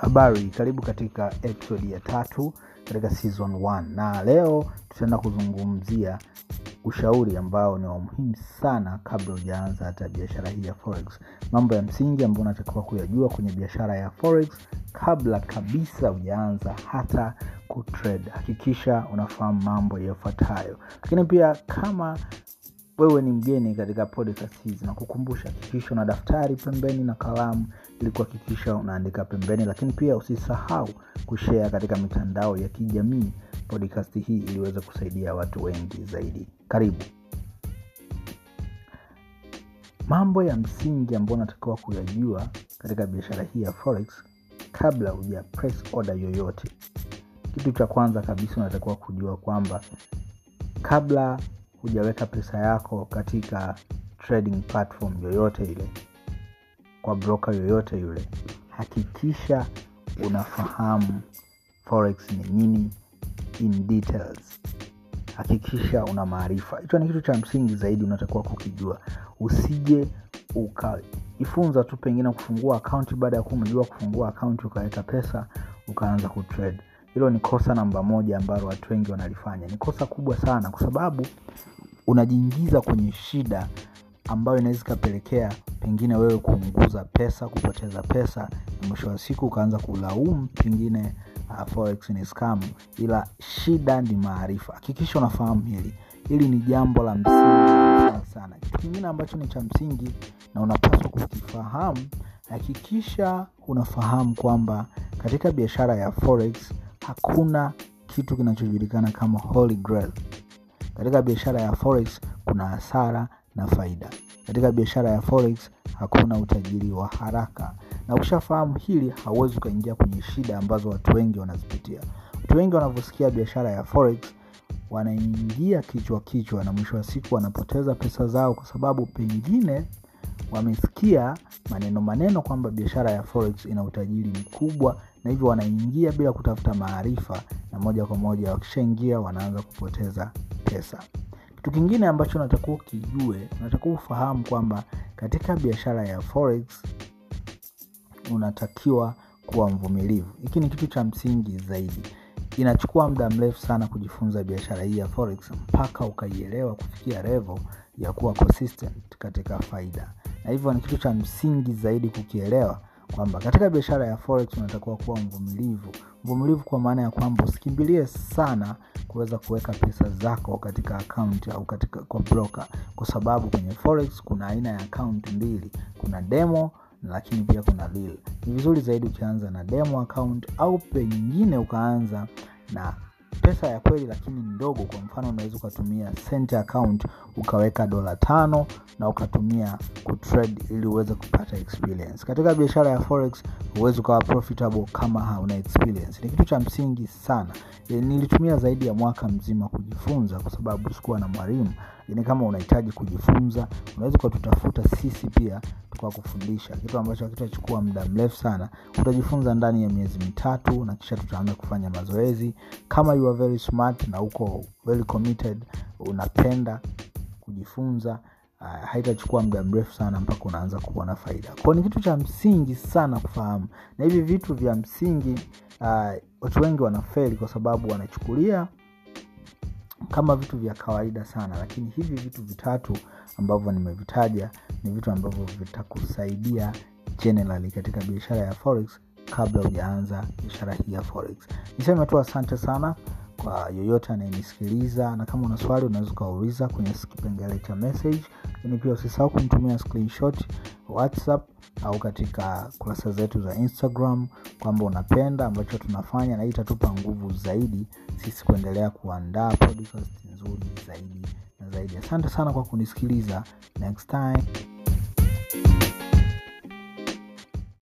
habari karibu katika episodi ya tatu katika season 1 na leo tutaenda kuzungumzia ushauri ambao ni wa muhimu sana kabla hujaanza hata biashara hii ya forex. Mambo ya msingi ambayo unatakiwa kuyajua kwenye biashara ya forex kabla kabisa hujaanza hata kutrade hakikisha unafahamu mambo yafuatayo. Lakini pia kama wewe ni mgeni katika podcast hizi. Na kukumbusha hakikisha una daftari pembeni na kalamu ili kuhakikisha unaandika pembeni. Lakini pia usisahau kushea katika mitandao ya kijamii podcast hii ili iweze kusaidia watu wengi zaidi. Karibu. Mambo ya msingi ambayo unatakiwa kuyajua katika biashara hii ya forex kabla huja press order yoyote. Kitu cha kwanza kabisa unatakiwa kujua kwamba kabla hujaweka pesa yako katika trading platform yoyote ile kwa broker yoyote yule hakikisha unafahamu forex ni nini in details. Hakikisha una maarifa. Hicho ni kitu cha msingi zaidi unatakiwa kukijua. Usije ukajifunza tu pengine kufungua akaunti baada ya kuwa kufungua akaunti ukaweka pesa ukaanza kutrade hilo ni kosa namba moja ambalo watu wengi wanalifanya. Ni kosa kubwa sana kwa sababu unajiingiza kwenye shida ambayo inaweza ikapelekea pengine wewe kuunguza pesa kupoteza pesa na mwisho wa siku ukaanza kulaumu pengine uh, forex ni scam. Ila shida ni maarifa. Hakikisha unafahamu hili. Hili ni jambo la msingi sana. Kitu kingine ambacho ni cha msingi na unapaswa kukifahamu hakikisha unafahamu kwamba katika biashara ya forex hakuna kitu kinachojulikana kama holy grail. Katika biashara ya forex kuna hasara na faida. Katika biashara ya forex hakuna utajiri wa haraka. Na ukishafahamu hili hauwezi ukaingia kwenye shida ambazo watu wengi wanazipitia. Watu wengi wanavyosikia biashara ya forex wanaingia kichwa kichwa na mwisho wa siku wanapoteza pesa zao kwa sababu pengine wamesikia maneno maneno kwamba biashara ya forex ina utajiri mkubwa na hivyo wanaingia bila kutafuta maarifa na moja kwa moja wakishaingia wanaanza kupoteza pesa. Kitu kingine ambacho unatakiwa ukijue unatakiwa ufahamu kwamba katika biashara ya forex unatakiwa kuwa mvumilivu. Hiki ni kitu cha msingi zaidi. Inachukua muda mrefu sana kujifunza biashara hii ya forex mpaka ukaielewa kufikia revo ya kuwa consistent katika faida. Na hivyo ni kitu cha msingi zaidi kukielewa kwamba katika biashara ya forex unatakiwa kuwa mvumilivu. Mvumilivu kwa maana ya kwamba usikimbilie sana kuweza kuweka pesa zako katika akaunti au katika kwa broker. Kwa sababu kwenye forex kuna aina ya akaunti mbili. Kuna demo lakini pia kuna real. Ni vizuri zaidi ukianza na demo account au pengine ukaanza na pesa ya kweli lakini ndogo kwa mfano unaweza ukatumia cent account ukaweka dola tano na ukatumia kutrade ili uweze kupata experience. Katika biashara ya forex huwezi ukawa profitable kama hauna experience. Ni kitu cha msingi sana. E, nilitumia zaidi ya mwaka mzima kujifunza kwa sababu sikuwa na mwalimu lakini kama unahitaji kujifunza unaweza ukatutafuta sisi pia tukakufundisha. Kitu ambacho hakitachukua muda mrefu sana utajifunza ndani ya miezi mitatu na kisha tutaanza kufanya mazoezi. Kama you are very smart na uko very committed unapenda kujifunza uh, haitachukua muda mrefu sana mpaka unaanza kuona faida. Kwao ni kitu cha msingi sana kufahamu. Na hivi vitu vya msingi uh, watu wengi wanafeli kwa sababu wanachukulia kama vitu vya kawaida sana lakini hivi vitu vitatu ambavyo nimevitaja ni vitu ambavyo vitakusaidia generally katika biashara ya forex kabla hujaanza biashara hii ya forex. Niseme tu asante sana kwa yoyote anayenisikiliza na kama una swali unaweza ukauliza kwenye kipengele cha message. Lakini pia usisahau kumtumia screenshot whatsapp au katika kurasa zetu za instagram kwamba unapenda ambacho tunafanya na hii itatupa nguvu zaidi sisi kuendelea kuandaa podcast nzuri zaidi na zaidi. Asante sana kwa kunisikiliza. Next time